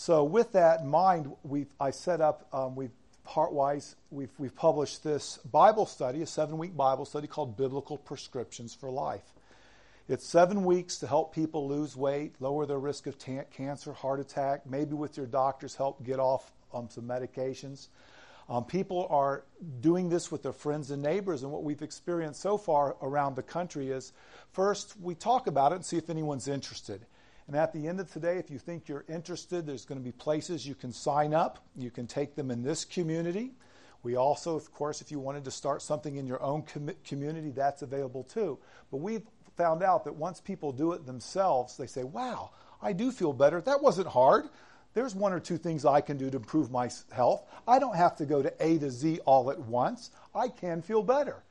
So, with that in mind, we I set up, um, we've Heartwise, we've, we've published this Bible study, a seven week Bible study called Biblical Prescriptions for Life. It's seven weeks to help people lose weight, lower their risk of cancer, heart attack, maybe with your doctor's help, get off um, some medications. Um, people are doing this with their friends and neighbors, and what we've experienced so far around the country is first, we talk about it and see if anyone's interested. And at the end of today, if you think you're interested, there's going to be places you can sign up. You can take them in this community. We also, of course, if you wanted to start something in your own com- community, that's available too. But we've found out that once people do it themselves, they say, wow, I do feel better. That wasn't hard. There's one or two things I can do to improve my health. I don't have to go to A to Z all at once. I can feel better.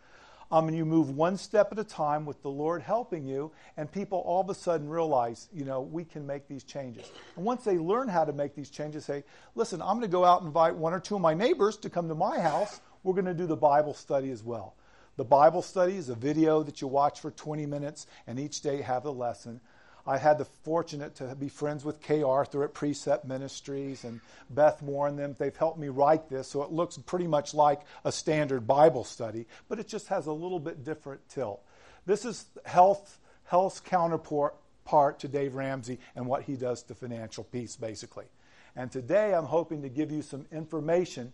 Um, and you move one step at a time with the Lord helping you, and people all of a sudden realize, you know, we can make these changes. And once they learn how to make these changes, say, listen, I'm going to go out and invite one or two of my neighbors to come to my house. We're going to do the Bible study as well. The Bible study is a video that you watch for 20 minutes and each day have a lesson. I had the fortunate to be friends with Kay Arthur at Precept Ministries and Beth Moore and them. They've helped me write this, so it looks pretty much like a standard Bible study, but it just has a little bit different tilt. This is health health's counterpart part to Dave Ramsey and what he does to financial peace, basically. And today I'm hoping to give you some information,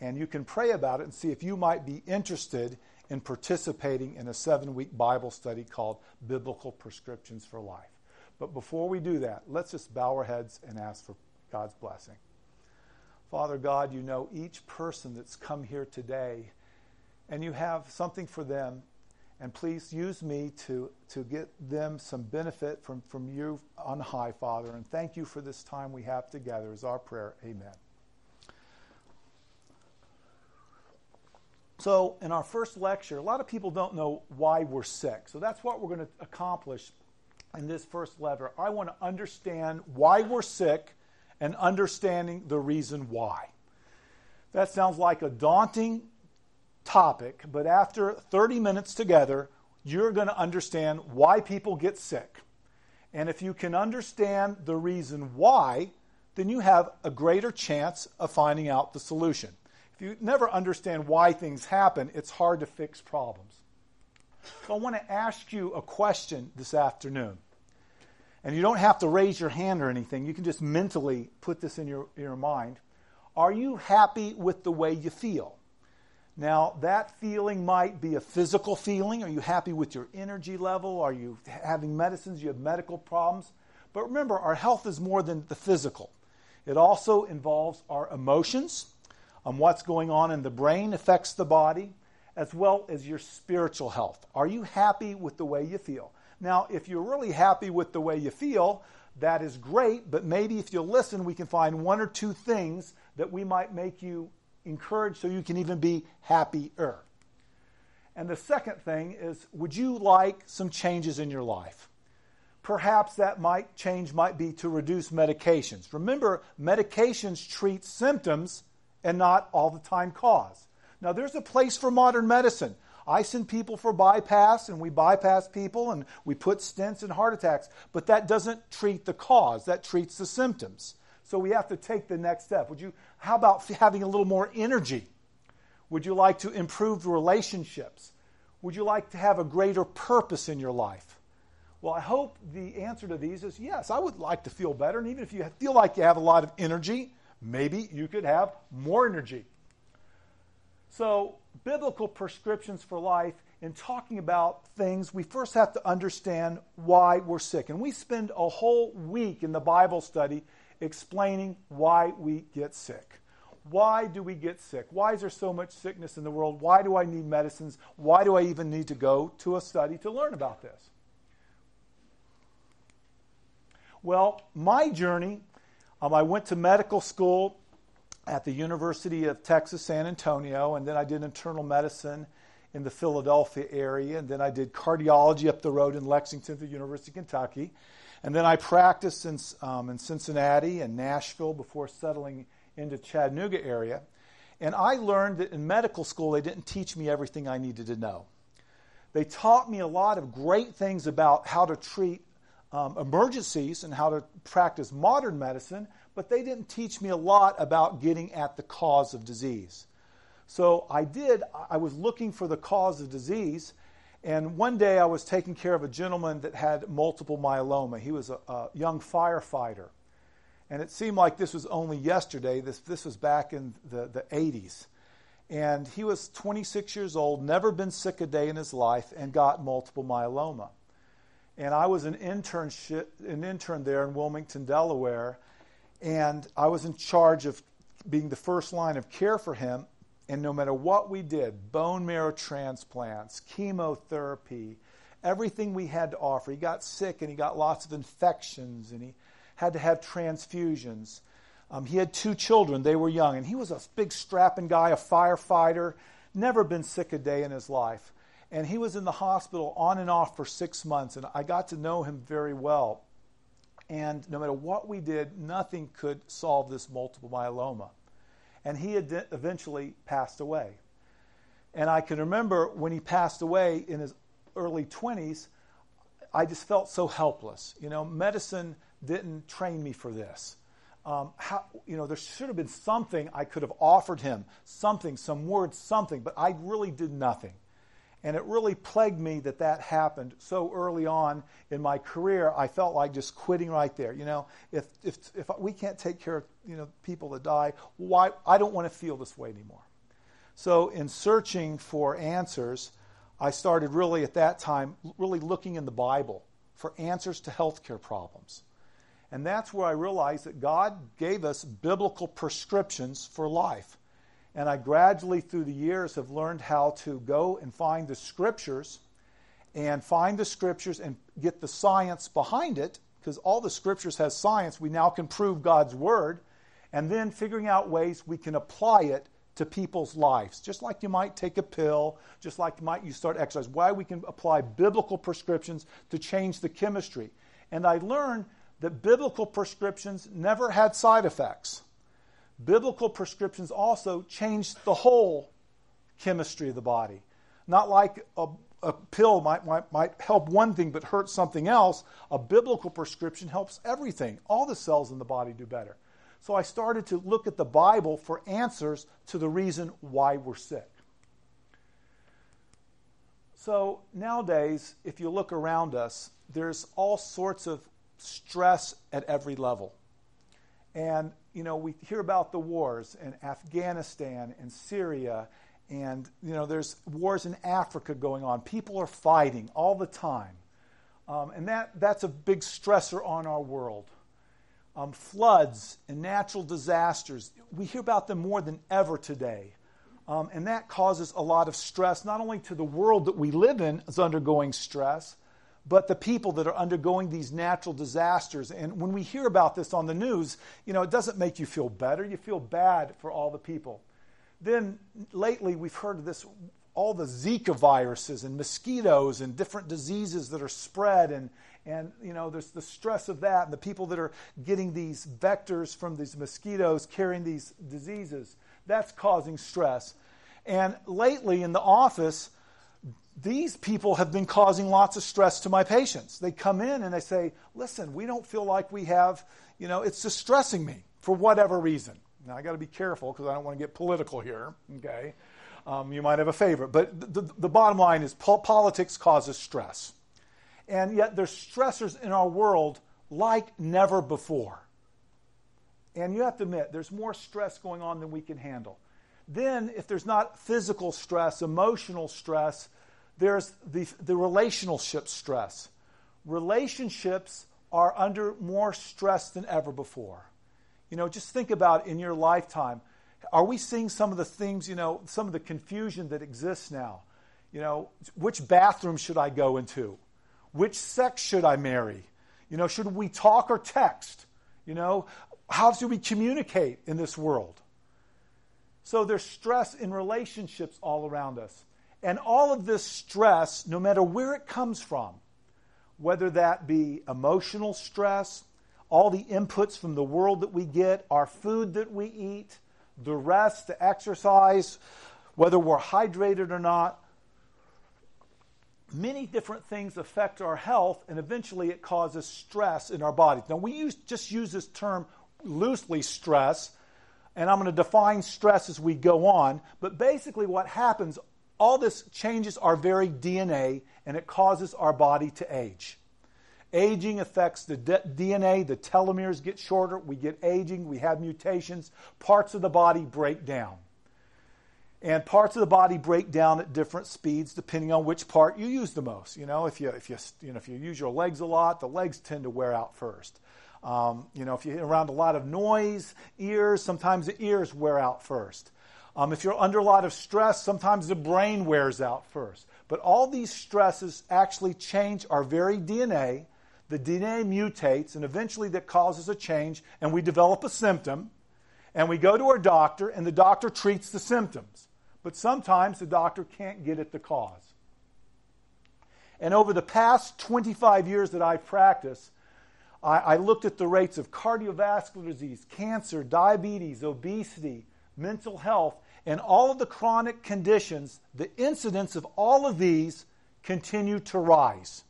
and you can pray about it and see if you might be interested in participating in a seven week Bible study called Biblical Prescriptions for Life. But before we do that, let's just bow our heads and ask for God's blessing. Father God, you know each person that's come here today, and you have something for them. And please use me to, to get them some benefit from, from you on high, Father. And thank you for this time we have together, is our prayer. Amen. So, in our first lecture, a lot of people don't know why we're sick. So, that's what we're going to accomplish in this first letter. I want to understand why we're sick and understanding the reason why. That sounds like a daunting topic, but after 30 minutes together, you're going to understand why people get sick. And if you can understand the reason why, then you have a greater chance of finding out the solution. If you never understand why things happen, it's hard to fix problems. So I want to ask you a question this afternoon. And you don't have to raise your hand or anything. You can just mentally put this in your, your mind. Are you happy with the way you feel? Now, that feeling might be a physical feeling. Are you happy with your energy level? Are you having medicines? You have medical problems? But remember, our health is more than the physical. It also involves our emotions, um, what's going on in the brain affects the body, as well as your spiritual health. Are you happy with the way you feel? Now, if you're really happy with the way you feel, that is great, but maybe if you listen, we can find one or two things that we might make you encouraged so you can even be happier. And the second thing is would you like some changes in your life? Perhaps that might change might be to reduce medications. Remember, medications treat symptoms and not all the time cause. Now, there's a place for modern medicine. I send people for bypass, and we bypass people, and we put stents in heart attacks, but that doesn't treat the cause, that treats the symptoms. So we have to take the next step. Would you, how about having a little more energy? Would you like to improve relationships? Would you like to have a greater purpose in your life? Well, I hope the answer to these is yes, I would like to feel better. And even if you feel like you have a lot of energy, maybe you could have more energy. So, biblical prescriptions for life, in talking about things, we first have to understand why we're sick. And we spend a whole week in the Bible study explaining why we get sick. Why do we get sick? Why is there so much sickness in the world? Why do I need medicines? Why do I even need to go to a study to learn about this? Well, my journey, um, I went to medical school at the University of Texas, San Antonio, and then I did internal medicine in the Philadelphia area, and then I did cardiology up the road in Lexington at the University of Kentucky. And then I practiced in, um, in Cincinnati and Nashville before settling into Chattanooga area. And I learned that in medical school, they didn't teach me everything I needed to know. They taught me a lot of great things about how to treat um, emergencies and how to practice modern medicine, but they didn't teach me a lot about getting at the cause of disease. So I did, I was looking for the cause of disease, and one day I was taking care of a gentleman that had multiple myeloma. He was a, a young firefighter. And it seemed like this was only yesterday. This, this was back in the, the 80s. And he was 26 years old, never been sick a day in his life, and got multiple myeloma. And I was an, internship, an intern there in Wilmington, Delaware, and I was in charge of being the first line of care for him. And no matter what we did bone marrow transplants, chemotherapy, everything we had to offer. He got sick and he got lots of infections and he had to have transfusions. Um, he had two children, they were young, and he was a big strapping guy, a firefighter, never been sick a day in his life. And he was in the hospital on and off for six months, and I got to know him very well. And no matter what we did, nothing could solve this multiple myeloma. And he had eventually passed away. And I can remember when he passed away in his early 20s, I just felt so helpless. You know, medicine didn't train me for this. Um, how, you know, there should have been something I could have offered him, something, some words, something, but I really did nothing. And it really plagued me that that happened so early on in my career. I felt like just quitting right there. You know, if, if, if we can't take care of, you know, people that die, why, I don't want to feel this way anymore. So in searching for answers, I started really at that time really looking in the Bible for answers to healthcare problems. And that's where I realized that God gave us biblical prescriptions for life. And I gradually, through the years, have learned how to go and find the scriptures and find the scriptures and get the science behind it, because all the scriptures has science. We now can prove God's word, and then figuring out ways we can apply it to people's lives. Just like you might take a pill, just like you might you start exercise. Why we can apply biblical prescriptions to change the chemistry. And I learned that biblical prescriptions never had side effects. Biblical prescriptions also change the whole chemistry of the body. Not like a, a pill might, might, might help one thing but hurt something else. A biblical prescription helps everything. All the cells in the body do better. So I started to look at the Bible for answers to the reason why we're sick. So nowadays, if you look around us, there's all sorts of stress at every level. And, you know, we hear about the wars in Afghanistan and Syria, and, you know, there's wars in Africa going on. People are fighting all the time. Um, and that, that's a big stressor on our world. Um, floods and natural disasters, we hear about them more than ever today. Um, and that causes a lot of stress, not only to the world that we live in is undergoing stress, but the people that are undergoing these natural disasters. And when we hear about this on the news, you know, it doesn't make you feel better. You feel bad for all the people. Then lately, we've heard of this all the Zika viruses and mosquitoes and different diseases that are spread and and you know there's the stress of that and the people that are getting these vectors from these mosquitoes carrying these diseases that's causing stress and lately in the office these people have been causing lots of stress to my patients. They come in and they say, listen, we don't feel like we have, you know, it's distressing me for whatever reason. Now, I got to be careful because I don't want to get political here, okay? Um, you might have a favorite. But the, the, the bottom line is po- politics causes stress. And yet there's stressors in our world like never before. And you have to admit, there's more stress going on than we can handle. Then, if there's not physical stress, emotional stress, there's the, the relationship stress. Relationships are under more stress than ever before. You know, just think about in your lifetime. Are we seeing some of the things, you know, some of the confusion that exists now? You know, which bathroom should I go into? Which sex should I marry? You know, should we talk or text? You know, how do we communicate in this world? So there's stress in relationships all around us. And all of this stress, no matter where it comes from, whether that be emotional stress, all the inputs from the world that we get, our food that we eat, the rest, the exercise, whether we're hydrated or not, many different things affect our health, and eventually it causes stress in our bodies. Now, we use, just use this term loosely, stress, and I'm going to define stress as we go on. But basically, what happens, all this changes our very DNA, and it causes our body to age. Aging affects the DNA, the telomeres get shorter, we get aging, we have mutations, parts of the body break down. And parts of the body break down at different speeds depending on which part you use the most. You know, if you, if you, you, know, if you use your legs a lot, the legs tend to wear out first. Um, you know, if you're around a lot of noise, ears, sometimes the ears wear out first. Um, if you're under a lot of stress, sometimes the brain wears out first. But all these stresses actually change our very DNA the DNA mutates, and eventually that causes a change, and we develop a symptom, and we go to our doctor, and the doctor treats the symptoms. But sometimes the doctor can't get at the cause. And over the past 25 years that I've practiced, I, I looked at the rates of cardiovascular disease, cancer, diabetes, obesity, mental health, and all of the chronic conditions, the incidence of all of these continue to rise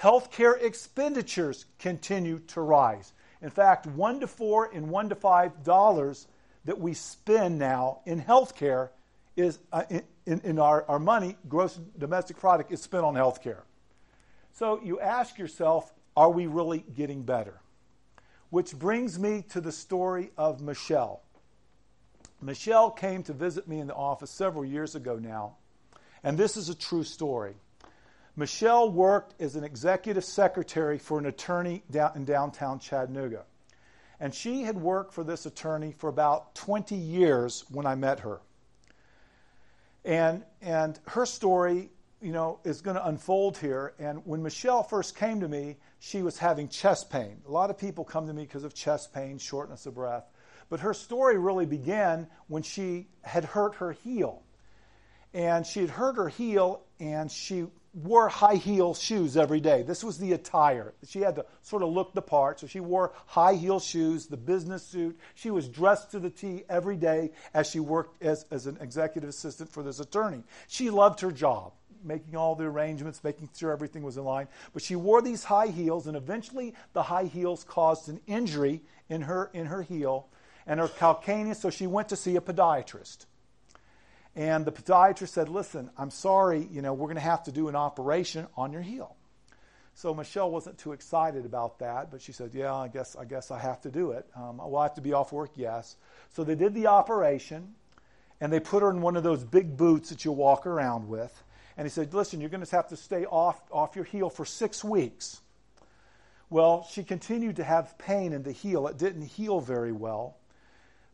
healthcare expenditures continue to rise. In fact, one to four and one to five dollars that we spend now in healthcare is uh, in, in our, our money, gross domestic product, is spent on healthcare. So you ask yourself, are we really getting better? Which brings me to the story of Michelle. Michelle came to visit me in the office several years ago now, and this is a true story. Michelle worked as an executive secretary for an attorney down in downtown Chattanooga. And she had worked for this attorney for about 20 years when I met her. And, and her story, you know, is going to unfold here. And when Michelle first came to me, she was having chest pain. A lot of people come to me because of chest pain, shortness of breath. But her story really began when she had hurt her heel. And she had hurt her heel, and she wore high heel shoes every day. This was the attire. She had to sort of look the part, so she wore high heel shoes, the business suit. She was dressed to the T every day as she worked as, as an executive assistant for this attorney. She loved her job, making all the arrangements, making sure everything was in line. But she wore these high heels, and eventually the high heels caused an injury in her, in her heel and her calcaneus, so she went to see a podiatrist. And the podiatrist said, Listen, I'm sorry, you know, we're going to have to do an operation on your heel. So Michelle wasn't too excited about that, but she said, "Yeah, I guess I guess I have to do it. Um, will I have to be off work? Yes." So they did the operation, and they put her in one of those big boots that you walk around with. And he said, "Listen, you're going to have to stay off off your heel for six weeks." Well, she continued to have pain in the heel. It didn't heal very well.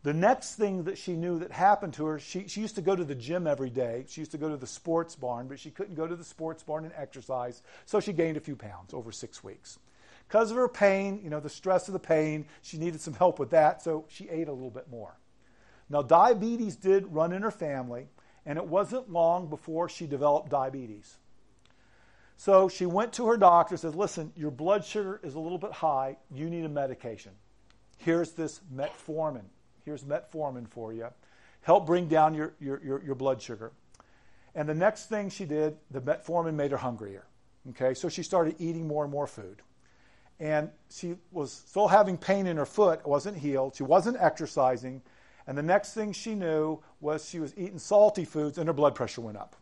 The next thing that she knew that happened to her, she, she used to go to the gym every day. She used to go to the sports barn, but she couldn't go to the sports barn and exercise, so she gained a few pounds over six weeks. Because of her pain, you know, the stress of the pain, she needed some help with that, so she ate a little bit more. Now, diabetes did run in her family, and it wasn't long before she developed diabetes. So she went to her doctor and said, Listen, your blood sugar is a little bit high. You need a medication. Here's this metformin. Here's metformin for you. Help bring down your, your, your, your blood sugar. And the next thing she did, the metformin made her hungrier. Okay, so she started eating more and more food. And she was still having pain in her foot, wasn't healed. She wasn't exercising. And the next thing she knew was she was eating salty foods and her blood pressure went up.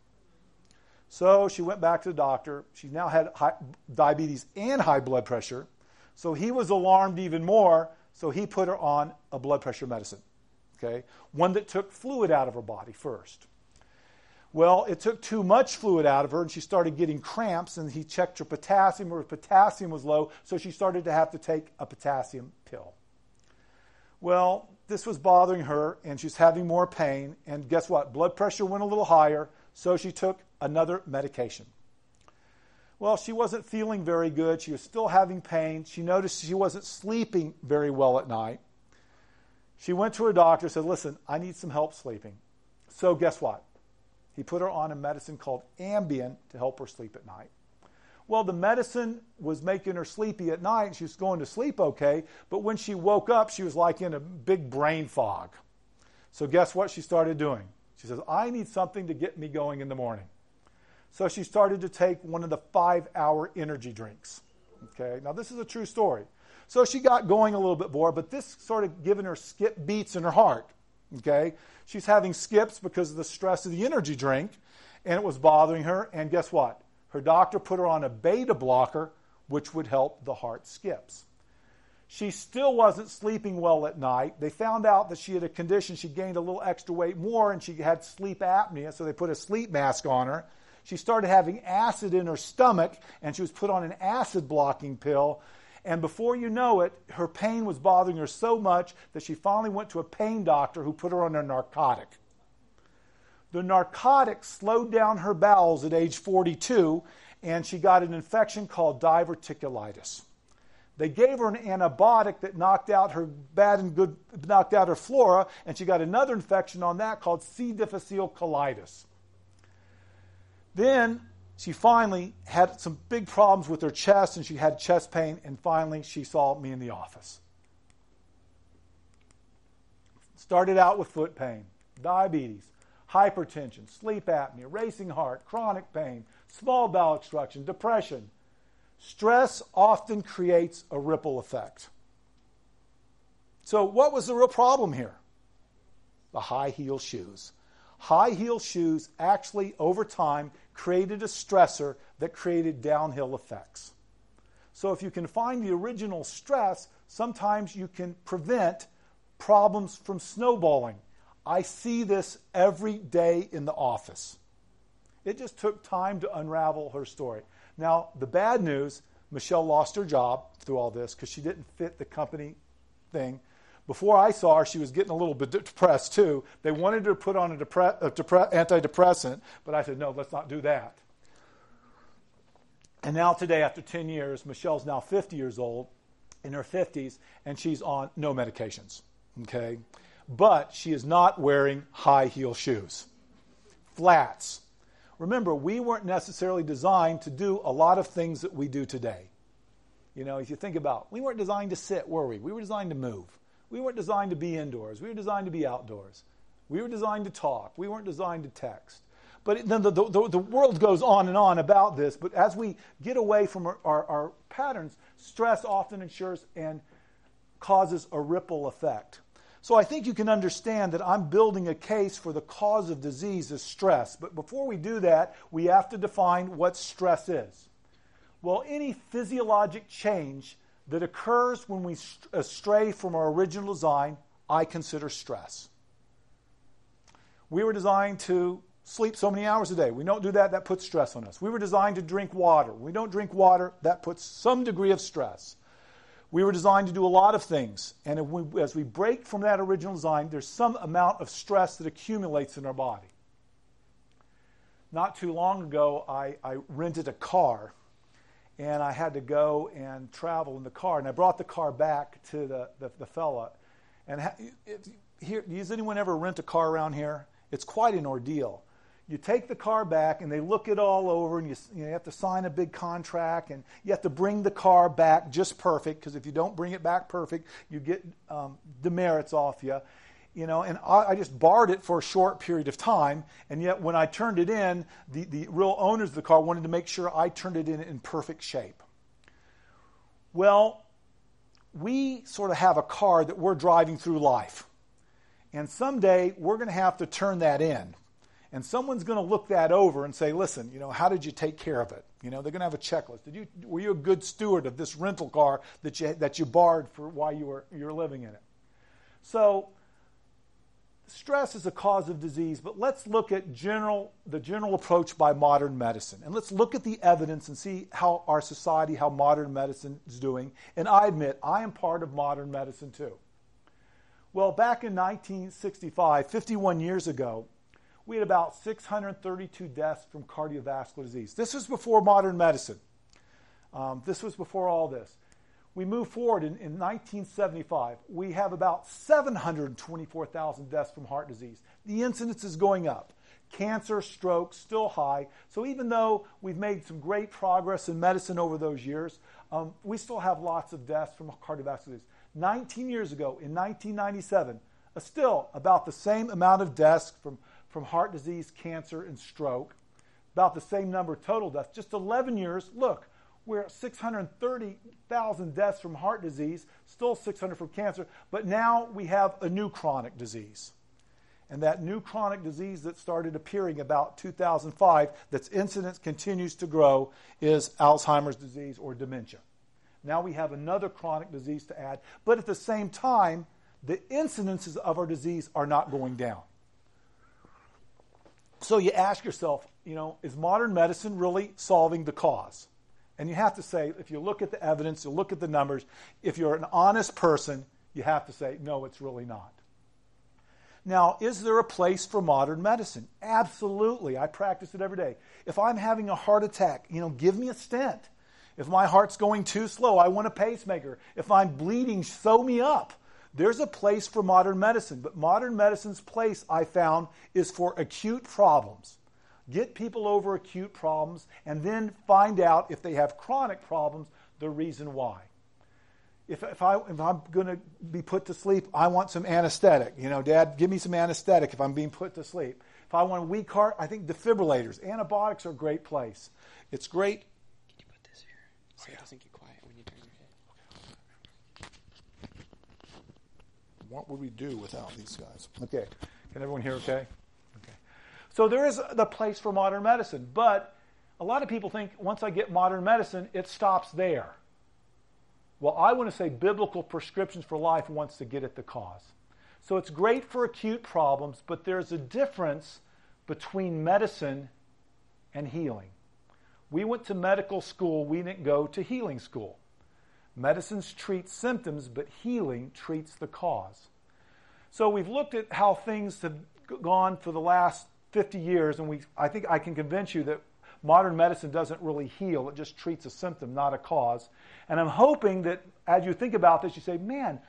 So she went back to the doctor. She now had high, diabetes and high blood pressure. So he was alarmed even more. So he put her on a blood pressure medicine, okay? One that took fluid out of her body first. Well, it took too much fluid out of her, and she started getting cramps, and he checked her potassium, her potassium was low, so she started to have to take a potassium pill. Well, this was bothering her, and she's having more pain, and guess what? Blood pressure went a little higher, so she took another medication. Well, she wasn't feeling very good. She was still having pain. She noticed she wasn't sleeping very well at night. She went to her doctor and said, Listen, I need some help sleeping. So, guess what? He put her on a medicine called Ambien to help her sleep at night. Well, the medicine was making her sleepy at night. She was going to sleep okay, but when she woke up, she was like in a big brain fog. So, guess what she started doing? She says, I need something to get me going in the morning. So she started to take one of the five hour energy drinks. Okay, now this is a true story. So she got going a little bit more, but this sort of giving her skip beats in her heart. Okay, she's having skips because of the stress of the energy drink, and it was bothering her. And guess what? Her doctor put her on a beta blocker, which would help the heart skips. She still wasn't sleeping well at night. They found out that she had a condition. She gained a little extra weight more and she had sleep apnea, so they put a sleep mask on her. She started having acid in her stomach and she was put on an acid blocking pill. And before you know it, her pain was bothering her so much that she finally went to a pain doctor who put her on a narcotic. The narcotic slowed down her bowels at age 42, and she got an infection called diverticulitis. They gave her an antibiotic that knocked out her bad and good, knocked out her flora, and she got another infection on that called C. difficile colitis. Then she finally had some big problems with her chest, and she had chest pain, and finally she saw me in the office. Started out with foot pain, diabetes, hypertension, sleep apnea, racing heart, chronic pain, small bowel obstruction, depression. Stress often creates a ripple effect. So, what was the real problem here? The high heel shoes. High heel shoes actually, over time, created a stressor that created downhill effects. So, if you can find the original stress, sometimes you can prevent problems from snowballing. I see this every day in the office. It just took time to unravel her story. Now, the bad news Michelle lost her job through all this because she didn't fit the company thing. Before I saw her, she was getting a little bit depressed too. They wanted her to put on a, depre- a depre- antidepressant, but I said, no, let's not do that. And now, today, after 10 years, Michelle's now 50 years old, in her 50s, and she's on no medications. Okay? but she is not wearing high heel shoes. Flats. Remember, we weren't necessarily designed to do a lot of things that we do today. You know, if you think about, we weren't designed to sit, were we? We were designed to move. We weren't designed to be indoors. We were designed to be outdoors. We were designed to talk. We weren't designed to text. But then the, the, the, world goes on and on about this. But as we get away from our, our, our patterns, stress often ensures and causes a ripple effect. So I think you can understand that I'm building a case for the cause of disease is stress. But before we do that, we have to define what stress is. Well, any physiologic change that occurs when we stray from our original design, I consider stress. We were designed to sleep so many hours a day. We don't do that, that puts stress on us. We were designed to drink water. We don't drink water, that puts some degree of stress. We were designed to do a lot of things. And we, as we break from that original design, there's some amount of stress that accumulates in our body. Not too long ago, I, I rented a car and I had to go and travel in the car. And I brought the car back to the, the, the fella. And ha, it, here, does anyone ever rent a car around here? It's quite an ordeal you take the car back and they look it all over and you, you, know, you have to sign a big contract and you have to bring the car back just perfect because if you don't bring it back perfect you get um, demerits off you you know and I, I, just borrowed it for a short period of time and yet when i turned it in the, the real owners of the car wanted to make sure i turned it in in perfect shape well we sort of have a car that we're driving through life and someday we're going to have to turn that in and someone's going to look that over and say, listen, you know, how did you take care of it? You know, they're going to have a checklist. Did you, were you a good steward of this rental car that you, that you borrowed for while you were you're living in it? So, stress is a cause of disease, but let's look at general, the general approach by modern medicine. And let's look at the evidence and see how our society, how modern medicine is doing. And I admit, I am part of modern medicine too. Well, back in 1965, 51 years ago, we had about 632 deaths from cardiovascular disease. This was before modern medicine. Um, this was before all this. We move forward in, in 1975. We have about 724,000 deaths from heart disease. The incidence is going up. Cancer, stroke, still high. So even though we've made some great progress in medicine over those years, um, we still have lots of deaths from cardiovascular disease. 19 years ago, in 1997, uh, still about the same amount of deaths from from heart disease, cancer, and stroke. about the same number of total deaths. Just 11 years, look, we're at 630,000 deaths from heart disease, still 600 from cancer, but now we have a new chronic disease. And that new chronic disease that started appearing about 2005, that's incidence continues to grow, is Alzheimer's disease or dementia. Now we have another chronic disease to add, but at the same time, the incidences of our disease are not going down. So you ask yourself, you know, is modern medicine really solving the cause? And you have to say, if you look at the evidence, you look at the numbers, if you're an honest person, you have to say, no, it's really not. Now, is there a place for modern medicine? Absolutely. I practice it every day. If I'm having a heart attack, you know, give me a stent. If my heart's going too slow, I want a pacemaker. If I'm bleeding, sew me up. There's a place for modern medicine, but modern medicine's place, I found, is for acute problems get people over acute problems, and then find out if they have chronic problems, the reason why. If, if, I, if I'm going to be put to sleep, I want some anesthetic. You know, Dad, give me some anesthetic if I'm being put to sleep. If I want a weak heart, I think defibrillators, antibiotics are a great place. It's great. Can you put this here oh, so oh, yeah. it doesn't get quiet when you turn your head? What would we do without these guys? Okay. Can everyone hear okay? So there is the place for modern medicine, but a lot of people think once I get modern medicine, it stops there. Well, I want to say biblical prescriptions for life wants to get at the cause. So it's great for acute problems, but there's a difference between medicine and healing. We went to medical school, we didn't go to healing school. Medicines treat symptoms, but healing treats the cause. So we've looked at how things have gone for the last 50 years, and we, I think I can convince you that modern medicine doesn't really heal. It just treats a symptom, not a cause. And I'm hoping that as you think about this, you say, man,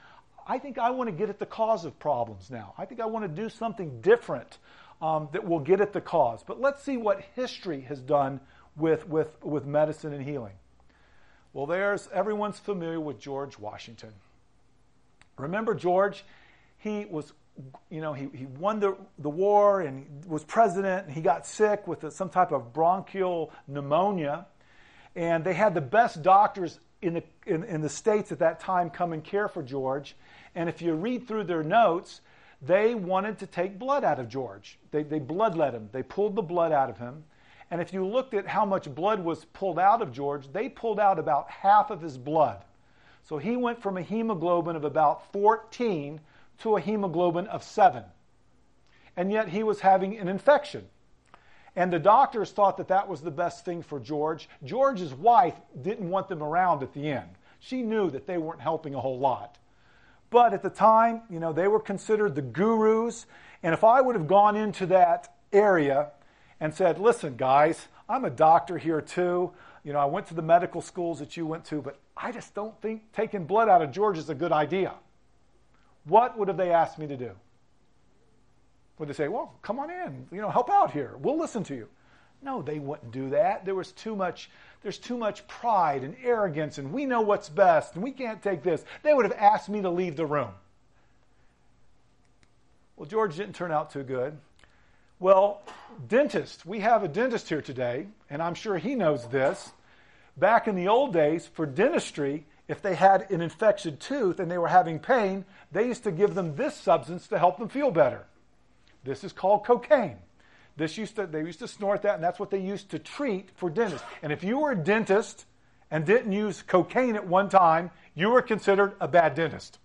I think I want to get at the cause of problems now. I think I want to do something different um, that will get at the cause. But let's see what history has done with, with, with medicine and healing. Well, there's everyone's familiar with George Washington. Remember George? He was you know, he, he won the, the war and was president, and he got sick with a, some type of bronchial pneumonia. And they had the best doctors in the, in, in the States at that time come and care for George. And if you read through their notes, they wanted to take blood out of George. They, they bloodlet him, they pulled the blood out of him. And if you looked at how much blood was pulled out of George, they pulled out about half of his blood. So he went from a hemoglobin of about 14 to a hemoglobin of 7. And yet he was having an infection. And the doctors thought that that was the best thing for George. George's wife didn't want them around at the end. She knew that they weren't helping a whole lot. But at the time, you know, they were considered the gurus. And if I would have gone into that area and said, listen, guys, I'm a doctor here too. You know, I went to the medical schools that you went to, but I just don't think taking blood out of George is a good idea. What would have they asked me to do? Would they say, well, come on in, you know, help out here. We'll listen to you. No, they wouldn't do that. There was too much, there's too much pride and arrogance, and we know what's best, and we can't take this. They would have asked me to leave the room. Well, George didn't turn out too good. Well, dentist, we have a dentist here today, and I'm sure he knows this. Back in the old days, for dentistry, if they had an infected tooth and they were having pain, they used to give them this substance to help them feel better. This is called cocaine. This used to, they used to snort that, and that's what they used to treat for dentists. And if you were a dentist and didn't use cocaine at one time, you were considered a bad dentist.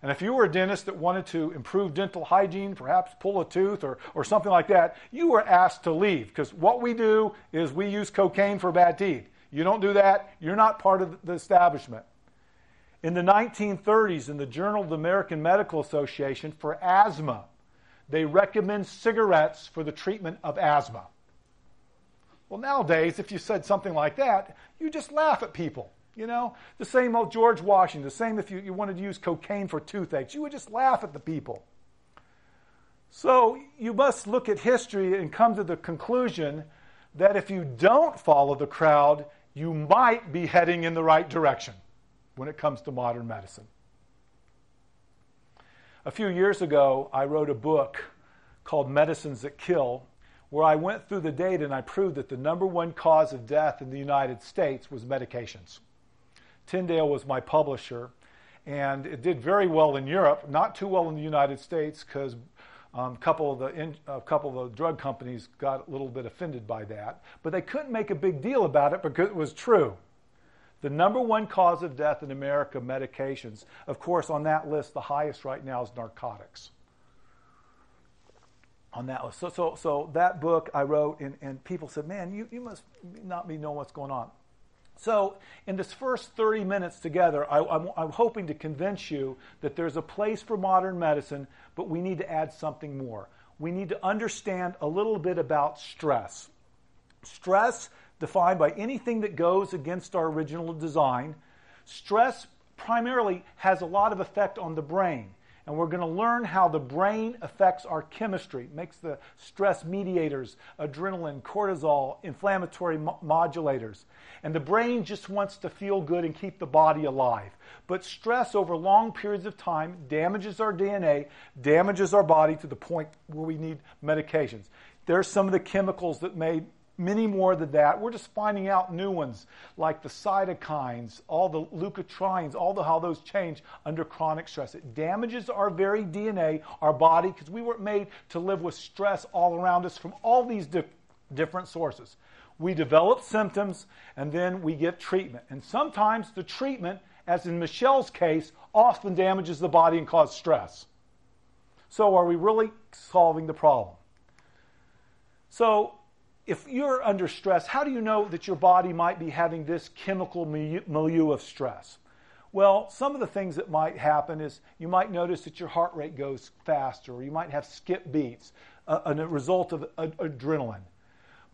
And if you were a dentist that wanted to improve dental hygiene, perhaps pull a tooth or, or something like that, you were asked to leave because what we do is we use cocaine for bad teeth. You don't do that, you're not part of the establishment. In the 1930s, in the Journal of the American Medical Association for asthma, they recommend cigarettes for the treatment of asthma. Well, nowadays, if you said something like that, you just laugh at people. You know, the same old George Washington, the same if you, you wanted to use cocaine for toothaches, you would just laugh at the people. So you must look at history and come to the conclusion that if you don't follow the crowd, you might be heading in the right direction when it comes to modern medicine. A few years ago, I wrote a book called Medicines That Kill, where I went through the data and I proved that the number one cause of death in the United States was medications. Tyndale was my publisher, and it did very well in Europe, not too well in the United States because um, couple of the in, a couple of the drug companies got a little bit offended by that, but they couldn't make a big deal about it because it was true. The number one cause of death in America, medications. Of course, on that list, the highest right now is narcotics. On that list. So, so, so that book I wrote, and, and people said, man, you, you must not be knowing what's going on. So, in this first 30 minutes together, I, am hoping to convince you that there's a place for modern medicine, but we need to add something more. We need to understand a little bit about stress. Stress, defined by anything that goes against our original design, stress primarily has a lot of effect on the brain and we're going to learn how the brain affects our chemistry, makes the stress mediators, adrenaline, cortisol, inflammatory mo- modulators. And the brain just wants to feel good and keep the body alive. But stress over long periods of time damages our DNA, damages our body to the point where we need medications. There's some of the chemicals that made many more than that. We're just finding out new ones like the cytokines, all the leukotrienes, all the how those change under chronic stress. It damages our very DNA, our body, because we weren't made to live with stress all around us from all these di- different sources. We develop symptoms and then we get treatment. And sometimes the treatment, as in Michelle's case, often damages the body and causes stress. So, are we really solving the problem? So, if you're under stress, how do you know that your body might be having this chemical milieu of stress? Well, some of the things that might happen is you might notice that your heart rate goes faster, or you might have skip beats, uh, a result of adrenaline.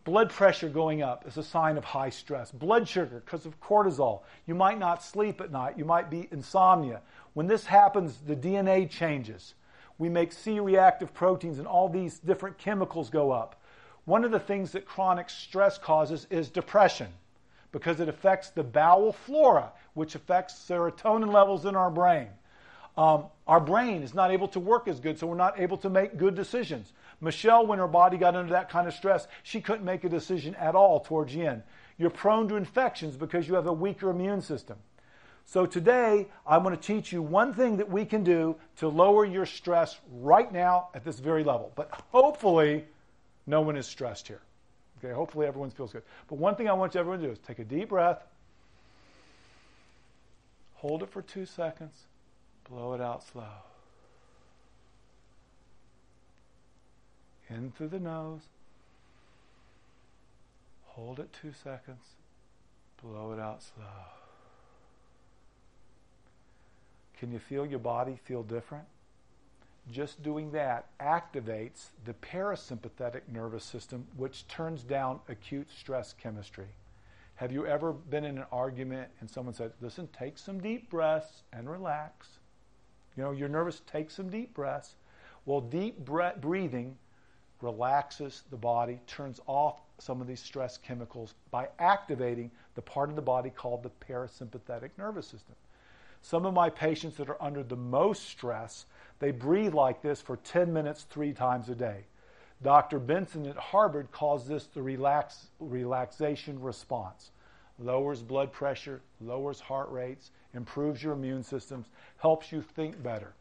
Blood pressure going up is a sign of high stress. Blood sugar because of cortisol. You might not sleep at night. You might be insomnia. When this happens, the DNA changes. We make C reactive proteins, and all these different chemicals go up. One of the things that chronic stress causes is depression because it affects the bowel flora, which affects serotonin levels in our brain. Um, our brain is not able to work as good, so we're not able to make good decisions. Michelle, when her body got under that kind of stress, she couldn't make a decision at all towards the end. You're prone to infections because you have a weaker immune system. So today, I want to teach you one thing that we can do to lower your stress right now at this very level. But hopefully, no one is stressed here. Okay, hopefully everyone feels good. But one thing I want you everyone to do is take a deep breath, hold it for two seconds, blow it out slow. In through the nose, hold it two seconds, blow it out slow. Can you feel your body feel different? Just doing that activates the parasympathetic nervous system, which turns down acute stress chemistry. Have you ever been in an argument and someone said, Listen, take some deep breaths and relax? You know, you're nervous, take some deep breaths. Well, deep breath, breathing relaxes the body, turns off some of these stress chemicals by activating the part of the body called the parasympathetic nervous system. Some of my patients that are under the most stress they breathe like this for 10 minutes three times a day. Dr. Benson at Harvard calls this the relax, relaxation response. Lowers blood pressure, lowers heart rates, improves your immune systems, helps you think better.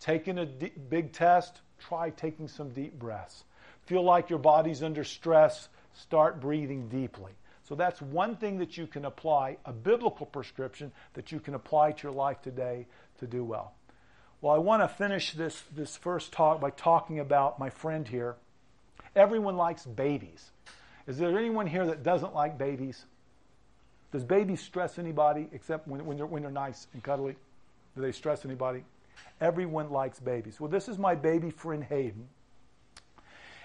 Taking a big test, try taking some deep breaths. Feel like your body's under stress, start breathing deeply. So that's one thing that you can apply, a biblical prescription that you can apply to your life today to do well. Well, I want to finish this, this first talk by talking about my friend here. Everyone likes babies. Is there anyone here that doesn't like babies? Does babies stress anybody except when, when, they're, when they're nice and cuddly? Do they stress anybody? Everyone likes babies. Well, this is my baby friend Hayden.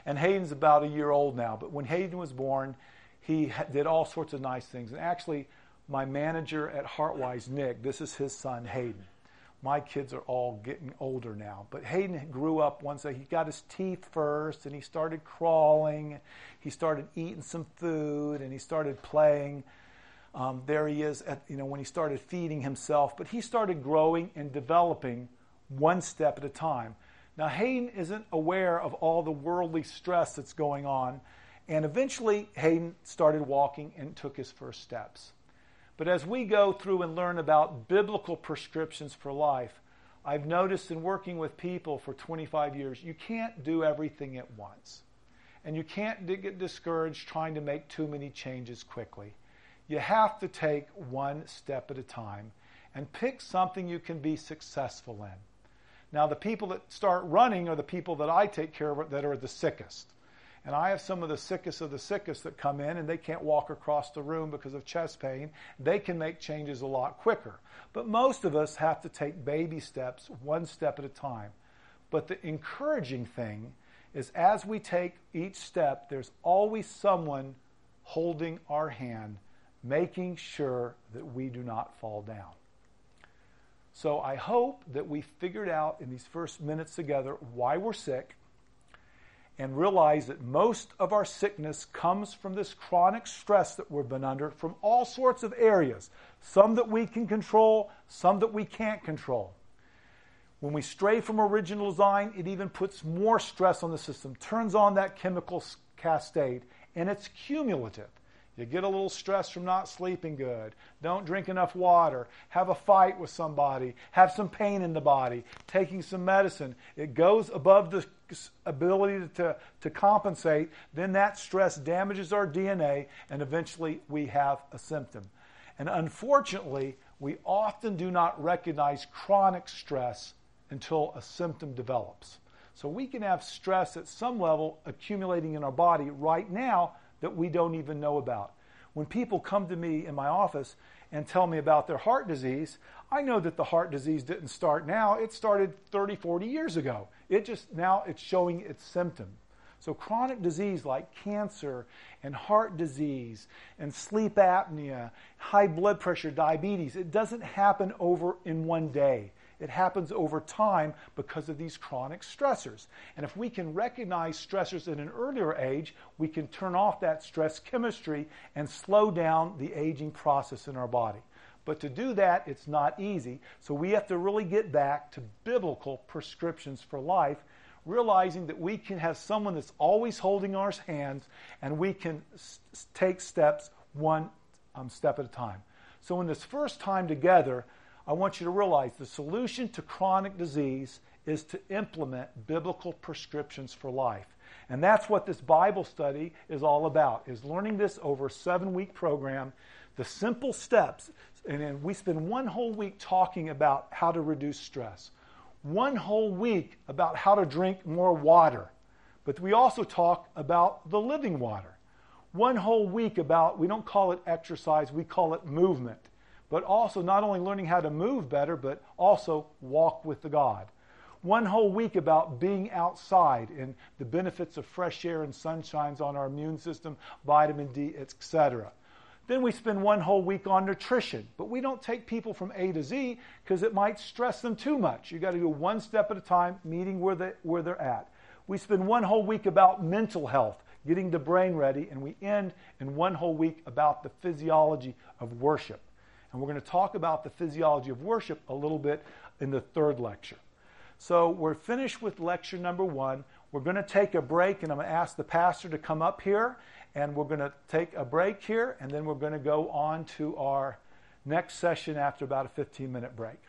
And Hayden's about a year old now, but when Hayden was born, he did all sorts of nice things. And actually, my manager at Heartwise, Nick, this is his son, Hayden my kids are all getting older now. But Hayden grew up once. He got his teeth first, and he started crawling. He started eating some food, and he started playing. Um, there he is at you know when he started feeding himself. But he started growing and developing one step at a time. Now Hayden isn't aware of all the worldly stress that's going on, And eventually, Hayden started walking and took his first steps. But as we go through and learn about biblical prescriptions for life, I've noticed in working with people for 25 years, you can't do everything at once. And you can't get discouraged trying to make too many changes quickly. You have to take one step at a time and pick something you can be successful in. Now, the people that start running are the people that I take care of that are the sickest. And I have some of the sickest of the sickest that come in and they can't walk across the room because of chest pain. They can make changes a lot quicker. But most of us have to take baby steps, one step at a time. But the encouraging thing is as we take each step, there's always someone holding our hand, making sure that we do not fall down. So I hope that we figured out in these first minutes together why we're sick and realize that most of our sickness comes from this chronic stress that we've been under from all sorts of areas, some that we can control, some that we can't control. When we stray from original design, it even puts more stress on the system, turns on that chemical cascade, and it's cumulative. You get a little stress from not sleeping good, don't drink enough water, have a fight with somebody, have some pain in the body, taking some medicine. It goes above the ability to, to compensate. Then that stress damages our DNA, and eventually we have a symptom. And unfortunately, we often do not recognize chronic stress until a symptom develops. So we can have stress at some level accumulating in our body right now that we don't even know about. When people come to me in my office and tell me about their heart disease, I know that the heart disease didn't start now. It started 30, 40 years ago. It just now it's showing its symptom. So chronic disease like cancer and heart disease and sleep apnea, high blood pressure, diabetes, it doesn't happen over in one day. It happens over time because of these chronic stressors. And if we can recognize stressors at an earlier age, we can turn off that stress chemistry and slow down the aging process in our body. But to do that, it's not easy. So we have to really get back to biblical prescriptions for life, realizing that we can have someone that's always holding our hands and we can s- take steps one um, step at a time. So in this first time together, I want you to realize the solution to chronic disease is to implement biblical prescriptions for life. And that's what this Bible study is all about, is learning this over a seven-week program, the simple steps. And then we spend one whole week talking about how to reduce stress, one whole week about how to drink more water. But we also talk about the living water. One whole week about, we don't call it exercise, we call it movement but also not only learning how to move better, but also walk with the God. One whole week about being outside and the benefits of fresh air and sunshines on our immune system, vitamin D, etc. Then we spend one whole week on nutrition, but we don't take people from A to Z because it might stress them too much. You got to do one step at a time, meeting where, they, where they're at. We spend one whole week about mental health, getting the brain ready, and we end in one whole week about the physiology of worship. And we're going to talk about the physiology of worship a little bit in the third lecture. So we're finished with lecture number one. We're going to take a break, and I'm going to ask the pastor to come up here, and we're going to take a break here, and then we're going to go on to our next session after about a 15 minute break.